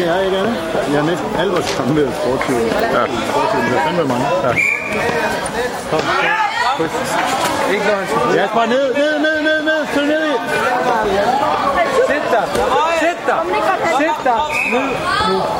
Det er ikke andet. Vi har næsten alle vores kombineret sportsliv. Ja. Sportsliv, det er fandme mange. Ja. Kom. Ikke når han skal Ja, bare ned, ned, ned, ned, ned. Følg ned i. Sæt dig! Sæt dig! Sæt dig! Ned nu.